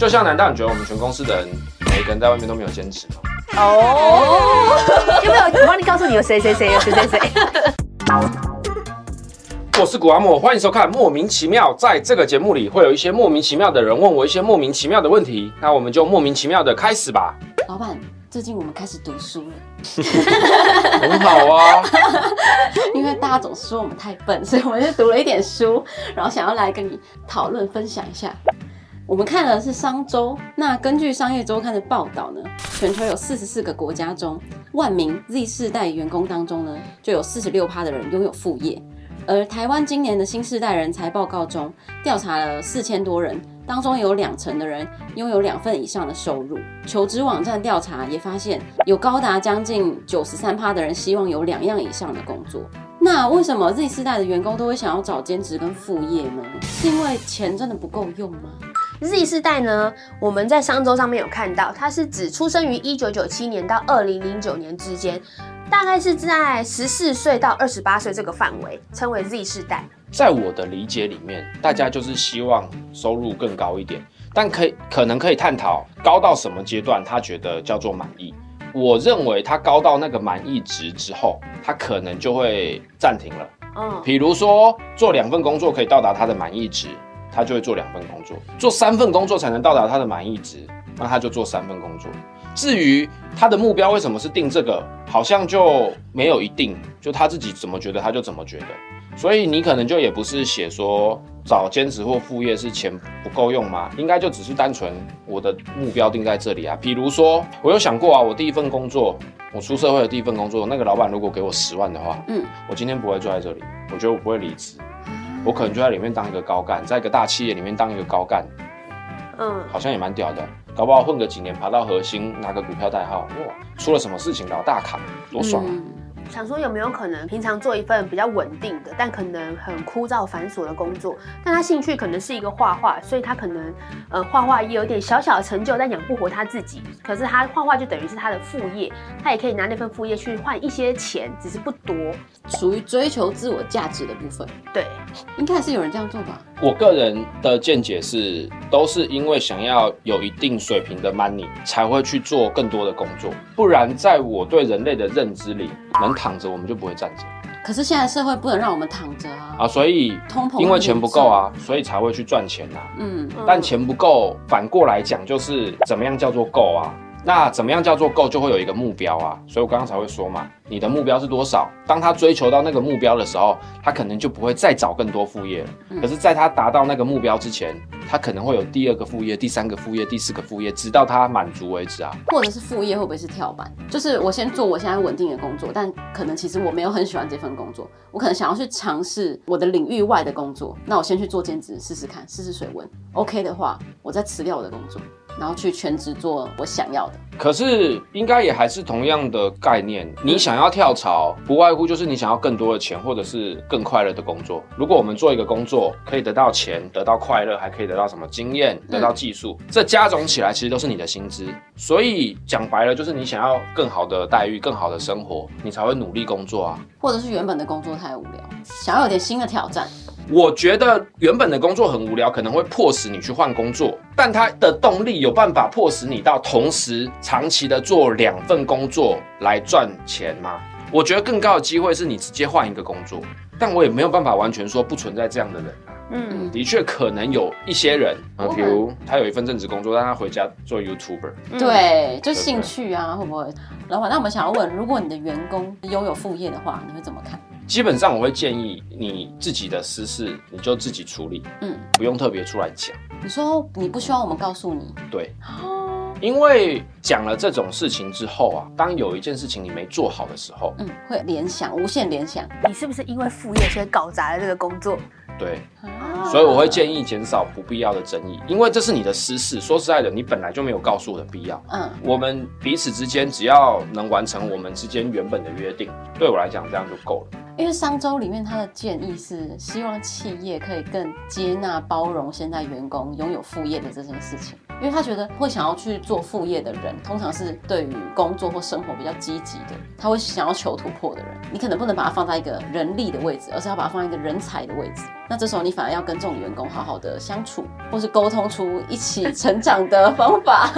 就像难道你觉得我们全公司的人每一个人在外面都没有兼职吗？哦，有没有？我帮你告诉你有谁谁谁有谁谁谁。我是古阿莫，欢迎收看《莫名其妙》。在这个节目里，会有一些莫名其妙的人问我一些莫名其妙的问题，那我们就莫名其妙的开始吧。老板，最近我们开始读书了，很好啊。因为大家总是说我们太笨，所以我们就读了一点书，然后想要来跟你讨论分享一下。我们看的是商周，那根据商业周刊的报道呢，全球有四十四个国家中，万名 Z 世代员工当中呢，就有四十六趴的人拥有副业。而台湾今年的新世代人才报告中，调查了四千多人，当中有两成的人拥有两份以上的收入。求职网站调查也发现，有高达将近九十三趴的人希望有两样以上的工作。那为什么 Z 世代的员工都会想要找兼职跟副业呢？是因为钱真的不够用吗？Z 世代呢，我们在商周上面有看到，它是指出生于一九九七年到二零零九年之间，大概是在十四岁到二十八岁这个范围，称为 Z 世代。在我的理解里面，大家就是希望收入更高一点，但可以可能可以探讨高到什么阶段，他觉得叫做满意。我认为他高到那个满意值之后，他可能就会暂停了。嗯，比如说做两份工作可以到达他的满意值。他就会做两份工作，做三份工作才能到达他的满意值，那他就做三份工作。至于他的目标为什么是定这个，好像就没有一定，就他自己怎么觉得他就怎么觉得。所以你可能就也不是写说找兼职或副业是钱不够用吗？应该就只是单纯我的目标定在这里啊。比如说我有想过啊，我第一份工作，我出社会的第一份工作，那个老板如果给我十万的话，嗯，我今天不会坐在这里，我觉得我不会离职。我可能就在里面当一个高干，在一个大企业里面当一个高干，嗯，好像也蛮屌的，搞不好混个几年，爬到核心，拿个股票代号，哇，出了什么事情老大卡，多爽啊！嗯想说有没有可能平常做一份比较稳定的，但可能很枯燥繁琐的工作，但他兴趣可能是一个画画，所以他可能呃画画也有点小小的成就，但养不活他自己。可是他画画就等于是他的副业，他也可以拿那份副业去换一些钱，只是不多，属于追求自我价值的部分。对，应该是有人这样做吧。我个人的见解是，都是因为想要有一定水平的 money 才会去做更多的工作，不然在我对人类的认知里，能躺着我们就不会站着。可是现在社会不能让我们躺着啊！啊，所以通膨，因为钱不够啊，所以才会去赚钱啊。嗯，但钱不够，反过来讲就是怎么样叫做够啊？那怎么样叫做够，就会有一个目标啊。所以我刚刚才会说嘛，你的目标是多少？当他追求到那个目标的时候，他可能就不会再找更多副业了。可是，在他达到那个目标之前，他可能会有第二个副业、第三个副业、第四个副业，直到他满足为止啊。或者是副业会不会是跳板？就是我先做我现在稳定的工作，但可能其实我没有很喜欢这份工作，我可能想要去尝试我的领域外的工作。那我先去做兼职试试看，试试水温。OK 的话，我再辞掉我的工作。然后去全职做我想要的，可是应该也还是同样的概念。你想要跳槽，不外乎就是你想要更多的钱，或者是更快乐的工作。如果我们做一个工作，可以得到钱，得到快乐，还可以得到什么经验，得到技术，这加总起来其实都是你的薪资。所以讲白了，就是你想要更好的待遇、更好的生活，你才会努力工作啊。或者是原本的工作太无聊，想要有点新的挑战。我觉得原本的工作很无聊，可能会迫使你去换工作，但它的动力有办法迫使你到同时长期的做两份工作来赚钱吗？我觉得更高的机会是你直接换一个工作，但我也没有办法完全说不存在这样的人啊。嗯，的确可能有一些人啊，比如他有一份正职工作，但他回家做 YouTuber，对，就兴趣啊，会不会？老板，那我们想要问，如果你的员工拥有副业的话，你会怎么看？基本上我会建议你自己的私事你就自己处理，嗯，不用特别出来讲。你说你不希望我们告诉你？对，因为讲了这种事情之后啊，当有一件事情你没做好的时候，嗯，会联想，无限联想，你是不是因为副业所以搞砸了这个工作？对，所以我会建议减少不必要的争议，因为这是你的私事。说实在的，你本来就没有告诉我的必要。嗯，我们彼此之间只要能完成我们之间原本的约定，对我来讲这样就够了。因为商周里面他的建议是希望企业可以更接纳包容现在员工拥有副业的这件事情。因为他觉得会想要去做副业的人，通常是对于工作或生活比较积极的，他会想要求突破的人。你可能不能把他放在一个人力的位置，而是要把他放在一个人才的位置。那这时候你反而要跟这种员工好好的相处，或是沟通出一起成长的方法。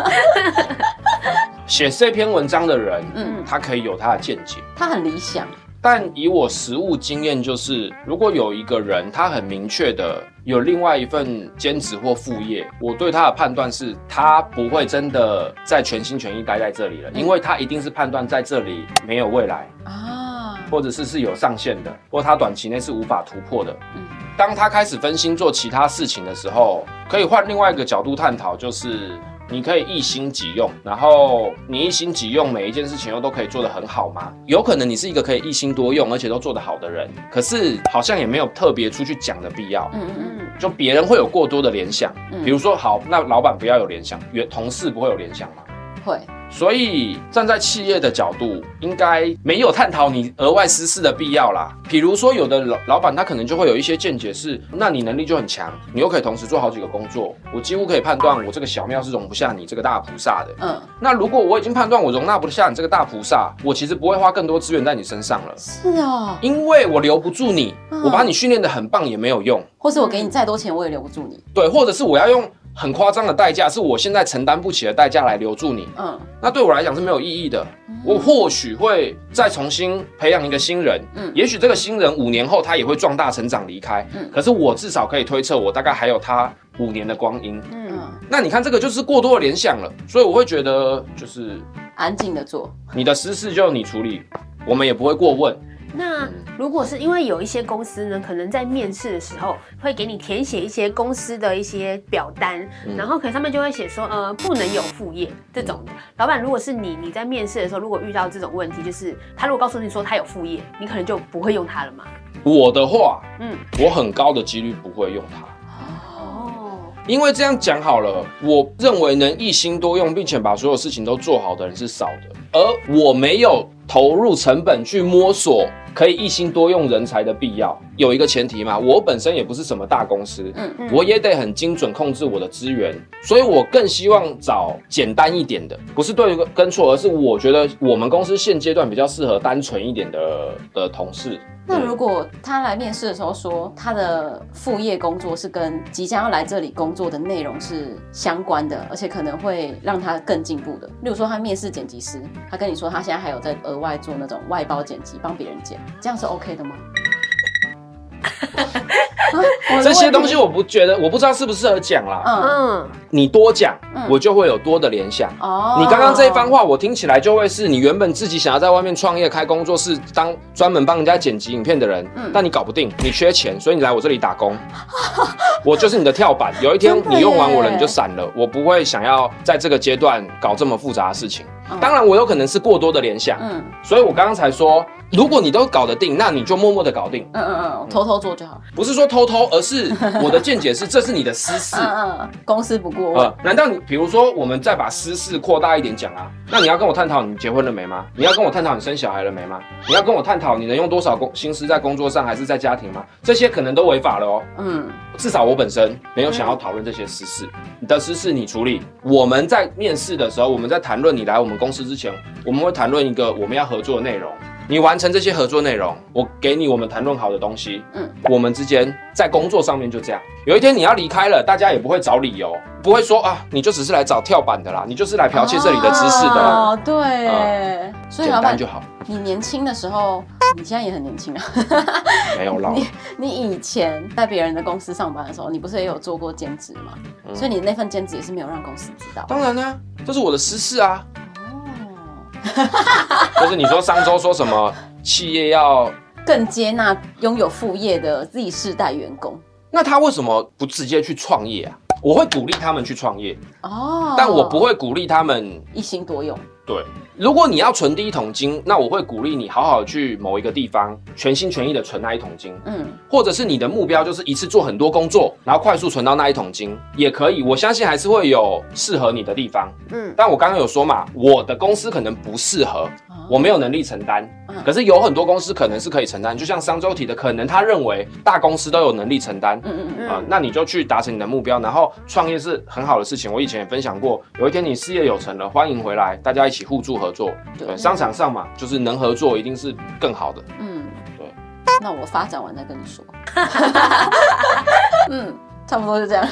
写这篇文章的人，嗯，他可以有他的见解，他很理想。但以我实务经验，就是如果有一个人他很明确的有另外一份兼职或副业，我对他的判断是他不会真的在全心全意待在这里了，因为他一定是判断在这里没有未来啊，或者是是有上限的，或他短期内是无法突破的。当他开始分心做其他事情的时候，可以换另外一个角度探讨，就是。你可以一心几用，然后你一心几用，每一件事情又都可以做得很好吗？有可能你是一个可以一心多用，而且都做得好的人，可是好像也没有特别出去讲的必要。嗯嗯嗯，就别人会有过多的联想，比如说，好，那老板不要有联想，员同事不会有联想吗？会。所以站在企业的角度，应该没有探讨你额外私事的必要啦。比如说，有的老老板他可能就会有一些见解是，那你能力就很强，你又可以同时做好几个工作，我几乎可以判断我这个小庙是容不下你这个大菩萨的。嗯，那如果我已经判断我容纳不下你这个大菩萨，我其实不会花更多资源在你身上了。是哦，因为我留不住你，我把你训练得很棒也没有用，或是我给你再多钱我也留不住你。对，或者是我要用。很夸张的代价，是我现在承担不起的代价来留住你。嗯，那对我来讲是没有意义的。嗯、我或许会再重新培养一个新人。嗯，也许这个新人五年后他也会壮大成长离开。嗯，可是我至少可以推测，我大概还有他五年的光阴。嗯，那你看这个就是过多的联想了，所以我会觉得就是安静的做，你的私事就你处理，我们也不会过问。那如果是因为有一些公司呢，可能在面试的时候会给你填写一些公司的一些表单，嗯、然后可能上面就会写说，呃，不能有副业这种的。老板，如果是你，你在面试的时候，如果遇到这种问题，就是他如果告诉你说他有副业，你可能就不会用他了嘛？我的话，嗯，我很高的几率不会用他。哦，因为这样讲好了，我认为能一心多用，并且把所有事情都做好的人是少的，而我没有投入成本去摸索。可以一心多用人才的必要有一个前提嘛，我本身也不是什么大公司，嗯嗯，我也得很精准控制我的资源，所以我更希望找简单一点的，不是对跟错，而是我觉得我们公司现阶段比较适合单纯一点的的同事。那如果他来面试的时候说他的副业工作是跟即将要来这里工作的内容是相关的，而且可能会让他更进步的，例如说他面试剪辑师，他跟你说他现在还有在额外做那种外包剪辑，帮别人剪，这样是 OK 的吗？这些东西我不觉得，我不知道适不适合讲啦。嗯，你多讲，我就会有多的联想。哦，你刚刚这一番话，我听起来就会是你原本自己想要在外面创业开工作室，当专门帮人家剪辑影片的人。嗯，但你搞不定，你缺钱，所以你来我这里打工。我就是你的跳板。有一天你用完我了，你就散了。我不会想要在这个阶段搞这么复杂的事情。当然，我有可能是过多的联想。嗯，所以我刚刚才说。如果你都搞得定，那你就默默的搞定。嗯嗯嗯，偷偷做就好。不是说偷偷，而是我的见解是，这是你的私事。嗯嗯，公司不过。呃，难道你比如说，我们再把私事扩大一点讲啊？那你要跟我探讨你结婚了没吗？你要跟我探讨你生小孩了没吗？你要跟我探讨你能用多少工心思在工作上，还是在家庭吗？这些可能都违法了哦。嗯，至少我本身没有想要讨论这些私事。你的私事你处理。我们在面试的时候，我们在谈论你来我们公司之前，我们会谈论一个我们要合作的内容。你完成这些合作内容，我给你我们谈论好的东西。嗯，我们之间在工作上面就这样。有一天你要离开了，大家也不会找理由，不会说啊，你就只是来找跳板的啦，你就是来剽窃这里的知识的。哦，对，嗯、所以老板就好。你年轻的时候，你现在也很年轻啊。没有老。你你以前在别人的公司上班的时候，你不是也有做过兼职吗？嗯、所以你那份兼职也是没有让公司知道。当然呢，这是我的私事啊。就是你说上周说什么企业要更接纳拥有副业的 Z 世代员工，那他为什么不直接去创业啊？我会鼓励他们去创业哦，但我不会鼓励他们一心多用。对，如果你要存第一桶金，那我会鼓励你好好去某一个地方，全心全意的存那一桶金。嗯，或者是你的目标就是一次做很多工作，然后快速存到那一桶金，也可以。我相信还是会有适合你的地方。嗯，但我刚刚有说嘛，我的公司可能不适合，我没有能力承担。嗯可是有很多公司可能是可以承担，就像商周体的，可能他认为大公司都有能力承担。嗯嗯嗯，啊、那你就去达成你的目标，然后创业是很好的事情。我以前也分享过，有一天你事业有成了，欢迎回来，大家一起互助合作。对对，商场上嘛，就是能合作一定是更好的。嗯，对。那我发展完再跟你说。嗯，差不多就这样。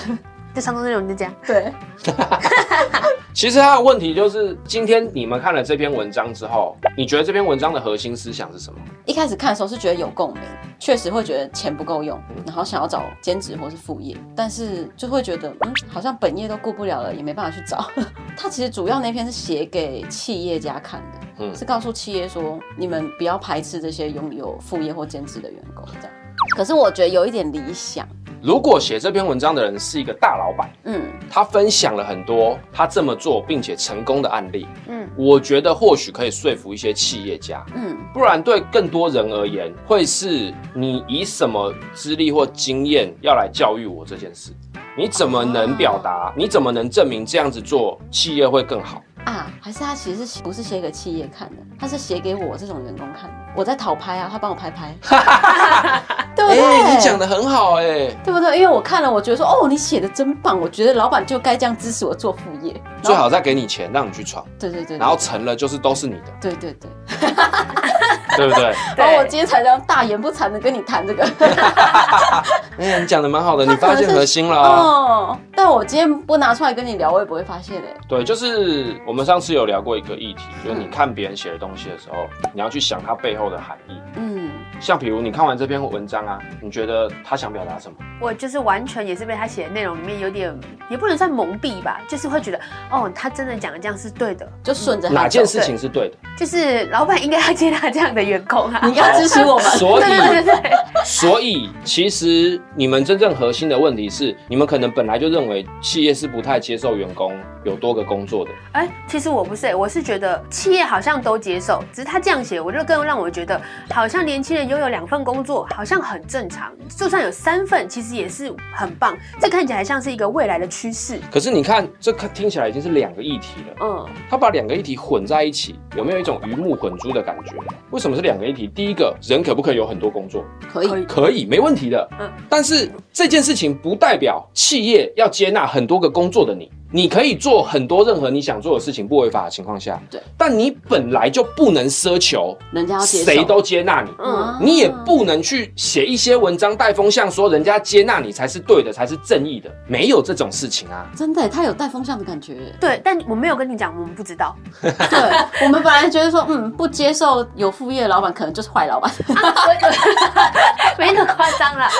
这上周内容就这样。对，其实他的问题就是，今天你们看了这篇文章之后，你觉得这篇文章的核心思想是什么？一开始看的时候是觉得有共鸣，确实会觉得钱不够用，然后想要找兼职或是副业，但是就会觉得，嗯，好像本业都顾不了了，也没办法去找。他其实主要那篇是写给企业家看的，嗯是告诉企业说，你们不要排斥这些拥有副业或兼职的员工，这样。可是我觉得有一点理想，如果写这篇文章的人是一个大老板，嗯，他分享了很多他这么做并且成功的案例，嗯，我觉得或许可以说服一些企业家。嗯，不然对更多人而言，会是你以什么资历或经验要来教育我这件事？你怎么能表达？你怎么能证明这样子做企业会更好？啊，还是他其实是不是写给企业看的？他是写给我这种员工看的。我在讨拍啊，他帮我拍拍，对不对？欸、你讲的很好哎、欸，对不对？因为我看了，我觉得说，哦，你写的真棒，我觉得老板就该这样支持我做副业，最好再给你钱让你去闯，对对，对然后成了就是都是你的，对对对，对不对？然后我今天才这样大言不惭的跟你谈这个，哎、欸，你讲的蛮好的，你发现核心了哦。但我今天不拿出来跟你聊，我也不会发现的。对，就是我们上次有聊过一个议题，就是你看别人写的东西的时候，你要去想它背后的含义。嗯，像比如你看完这篇文章啊，你觉得他想表达什么？我就是完全也是被他写的内容里面有点，也不能算蒙蔽吧，就是会觉得，哦，他真的讲的这样是对的，就顺着他哪件事情是对的？就是老板应该要接纳这样的员工啊，你要支持我们。所以，对对对对，所以其实你们真正核心的问题是，你们可能本来就认为企业是不太接受员工有多个工作的。哎，其实我不是，我是觉得企业好像都接受，只是他这样写，我就更让我觉得，好像年轻人拥有两份工作好像很正常，就算有三份，其实也是很棒。这看起来像是一个未来的趋势。可是你看，这看听起来已经是两个议题了。嗯，他把两个议题混在一起，有没有一种鱼目混珠的感觉？为什么是两个议题？第一个人可不可以有很多工作？可以，可以，没问题的。嗯，但是这件事情不代表企业要接纳很多个工作的你。你可以做很多任何你想做的事情，不违法的情况下。对。但你本来就不能奢求人家要接受，谁都接纳你。嗯。你也不能去写一些文章带风向，说人家接纳你才是对的，才是正义的。没有这种事情啊。真的，他有带风向的感觉。对，但我没有跟你讲，我们不知道。对，我们本来觉得说，嗯，不接受有副业的老板，可能就是坏老板。没那么夸张啦，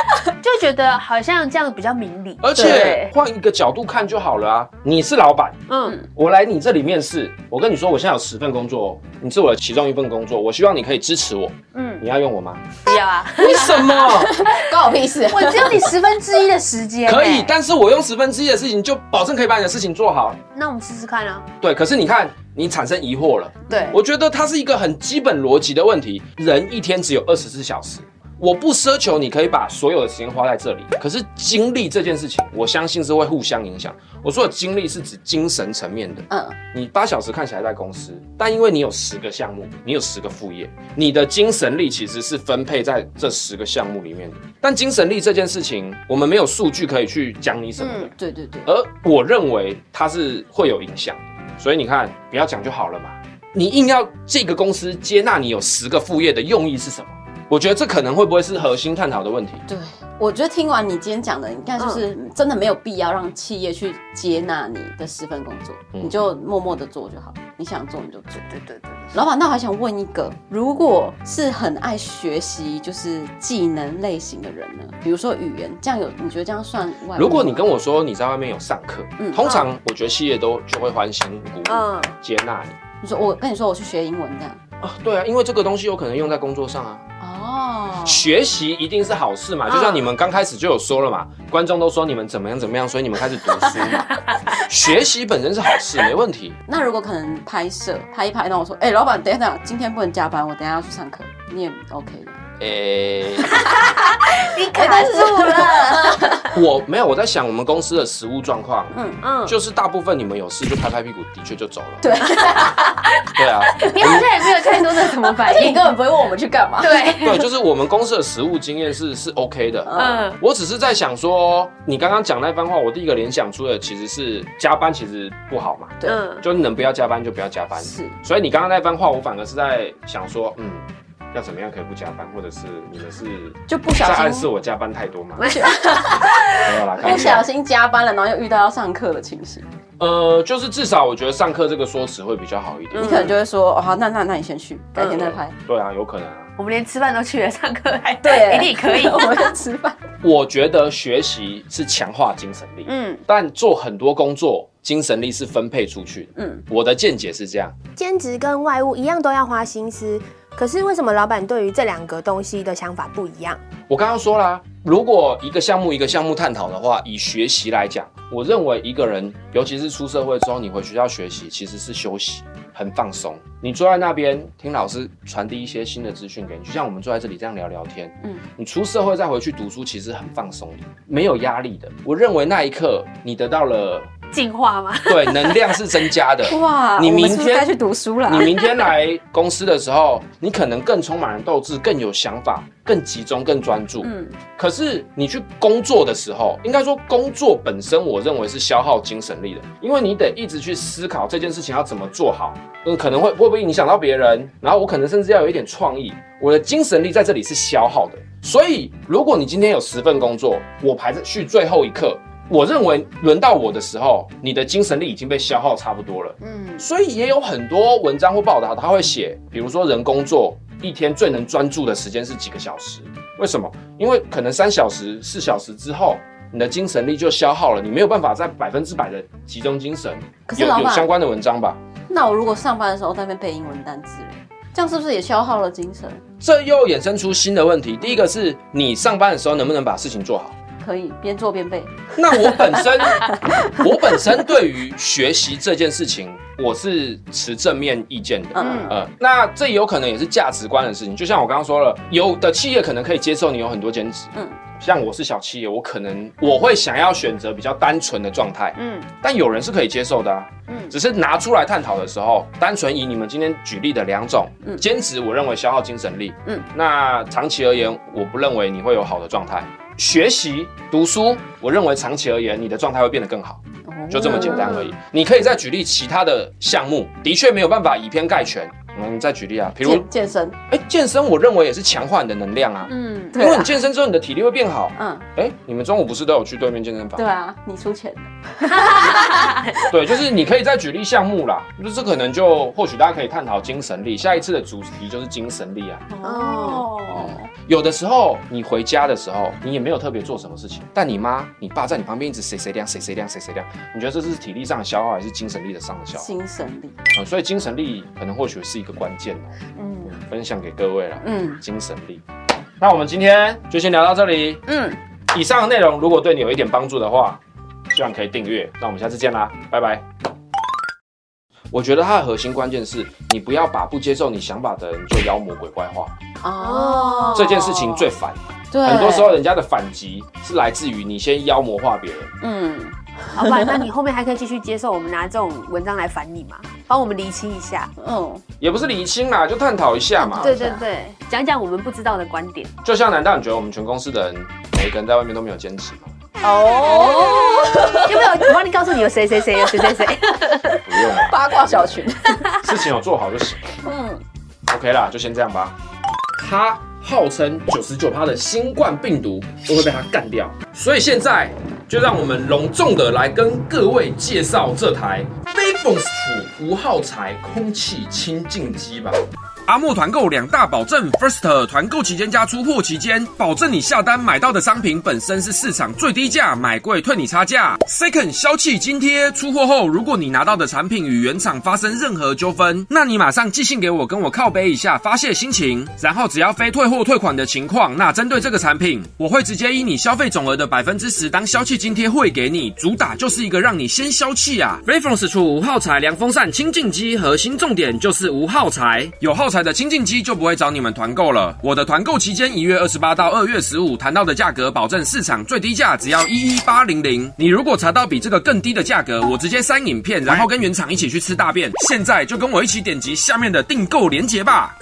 就觉得好像这样比较明理。而且换一个角度看就好了啊。你是老板，嗯，我来你这里面试，我跟你说，我现在有十份工作，你是我的其中一份工作，我希望你可以支持我。嗯，你要用我吗？不要啊。为什么？关我屁事！我只有你十分之一的时间。可以，但是我用十分之一的事情，就保证可以把你的事情做好。那我们试试看啊。对，可是你看，你产生疑惑了。对，我觉得它是一个很基本逻辑的问题。人一天只有二十四小时。我不奢求你可以把所有的时间花在这里，可是精力这件事情，我相信是会互相影响。我说的精力是指精神层面的。嗯，你八小时看起来在公司，但因为你有十个项目，你有十个副业，你的精神力其实是分配在这十个项目里面的。但精神力这件事情，我们没有数据可以去讲你什么的。嗯，对对对。而我认为它是会有影响的，所以你看，不要讲就好了嘛。你硬要这个公司接纳你有十个副业的用意是什么？我觉得这可能会不会是核心探讨的问题？对，我觉得听完你今天讲的，你看就是真的没有必要让企业去接纳你的十份工作，嗯、你就默默的做就好。你想做你就做。对对对。老板，那我还想问一个，如果是很爱学习就是技能类型的人呢？比如说语言，这样有你觉得这样算外？如果你跟我说你在外面有上课，嗯，通常我觉得企业都就会欢欣鼓舞、嗯、接纳你。你说我跟你说我去学英文这样。啊，对啊，因为这个东西有可能用在工作上啊。哦，学习一定是好事嘛，就像你们刚开始就有说了嘛，观众都说你们怎么样怎么样，所以你们开始读书嘛。学习本身是好事，没问题。那如果可能拍摄拍一拍，那我说，哎、欸，老板，等一下，今天不能加班，我等一下要去上课，你也 OK 的。诶、欸，你卡住了。我没有，我在想我们公司的实务状况。嗯嗯，就是大部分你们有事就拍拍屁股，的确就走了。对，对啊。你好像也没有太多的什么反应，你根本不会问我们去干嘛。对对，就是我们公司的实务经验是是 OK 的。嗯，我只是在想说，你刚刚讲那番话，我第一个联想出的其实是加班其实不好嘛。对，就能不要加班就不要加班。是，所以你刚刚那番话，我反而是在想说，嗯。要怎么样可以不加班，或者是你们是就不小心暗示我加班太多吗？没有啦，不小心加班了，然后又遇到要上课的情形。呃，就是至少我觉得上课这个说辞会比较好一点。你可能就会说，哦，好，那那那你先去，改天再拍。对啊，有可能啊。我们连吃饭都去了，上课还对，一定可以。我们吃饭。我觉得学习是强化精神力，嗯，但做很多工作，精神力是分配出去的，嗯，我的见解是这样。兼职跟外务一样都要花心思。可是为什么老板对于这两个东西的想法不一样？我刚刚说啦，如果一个项目一个项目探讨的话，以学习来讲，我认为一个人，尤其是出社会之后，你回学校学习其实是休息，很放松。你坐在那边听老师传递一些新的资讯给你，就像我们坐在这里这样聊聊天。嗯，你出社会再回去读书，其实很放松的，没有压力的。我认为那一刻你得到了。进化吗？对，能量是增加的。哇，你明天该去读书了。你明天来公司的时候，你可能更充满了斗志，更有想法，更集中，更专注。嗯。可是你去工作的时候，应该说工作本身，我认为是消耗精神力的，因为你得一直去思考这件事情要怎么做好，嗯，可能会会不会影响到别人，然后我可能甚至要有一点创意，我的精神力在这里是消耗的。所以，如果你今天有十份工作，我排在去最后一刻。我认为轮到我的时候，你的精神力已经被消耗差不多了。嗯，所以也有很多文章或报道，他会写，比如说人工作一天最能专注的时间是几个小时？为什么？因为可能三小时、四小时之后，你的精神力就消耗了，你没有办法在百分之百的集中精神。可是有有相关的文章吧？那我如果上班的时候在那边背英文单词，这样是不是也消耗了精神？这又衍生出新的问题。第一个是你上班的时候能不能把事情做好？可以边做边背。那我本身，我本身对于学习这件事情，我是持正面意见的。嗯呃，那这有可能也是价值观的事情。就像我刚刚说了，有的企业可能可以接受你有很多兼职。嗯，像我是小企业，我可能我会想要选择比较单纯的状态。嗯，但有人是可以接受的啊。嗯，只是拿出来探讨的时候，单纯以你们今天举例的两种，嗯，兼职我认为消耗精神力。嗯，那长期而言，我不认为你会有好的状态。学习读书，我认为长期而言，你的状态会变得更好，就这么简单而已。你可以再举例其他的项目，的确没有办法以偏概全。嗯，再举例啊，比如健，健身，哎、欸，健身我认为也是强化你的能量啊。嗯，因为你健身之后，你的体力会变好。嗯，哎、欸，你们中午不是都有去对面健身房？对啊，你出钱的。对，就是你可以再举例项目啦，就是这可能就或许大家可以探讨精神力。下一次的主题就是精神力啊。哦、嗯，有的时候你回家的时候，你也没有特别做什么事情，但你妈、你爸在你旁边一直谁谁亮、谁谁亮、谁谁亮，你觉得这是体力上的消耗，还是精神力的上的消耗？精神力。嗯，所以精神力可能或许是一个关键哦。嗯，分享给各位了。嗯，精神力。那我们今天就先聊到这里。嗯，以上的内容如果对你有一点帮助的话，希望可以订阅。那我们下次见啦，拜拜。我觉得它的核心关键是你不要把不接受你想法的人就妖魔鬼怪化。哦，这件事情最烦。对，很多时候人家的反击是来自于你先妖魔化别人。嗯。好吧，那你后面还可以继续接受我们拿这种文章来烦你吗？帮我们厘清一下。嗯，也不是厘清啦，就探讨一下嘛。对对对，讲讲我们不知道的观点。就像，难道你觉得我们全公司的人每一个人在外面都没有坚持吗？哦，有没有？我帮你告诉你有谁谁谁有谁谁谁。不用了，八卦小群。事情有做好就行。嗯，OK 啦，就先这样吧。他号称九十九趴的新冠病毒都会被他干掉，所以现在。就让我们隆重的来跟各位介绍这台 Bayfront 无耗材空气清净机吧。阿莫团购两大保证：First 团购期间加出货期间，保证你下单买到的商品本身是市场最低价，买贵退你差价。Second 消气津贴，出货后如果你拿到的产品与原厂发生任何纠纷，那你马上寄信给我，跟我靠背一下发泄心情，然后只要非退货退款的情况，那针对这个产品，我会直接以你消费总额的百分之十当消气津贴汇给你，主打就是一个让你先消气啊。Reference 出无耗材凉风扇清净机，核心重点就是无耗材，有耗材的清净机就不会找你们团购了。我的团购期间一月二十八到二月十五，谈到的价格保证市场最低价，只要一一八零零。你如果查到比这个更低的价格，我直接删影片，然后跟原厂一起去吃大便。现在就跟我一起点击下面的订购链接吧。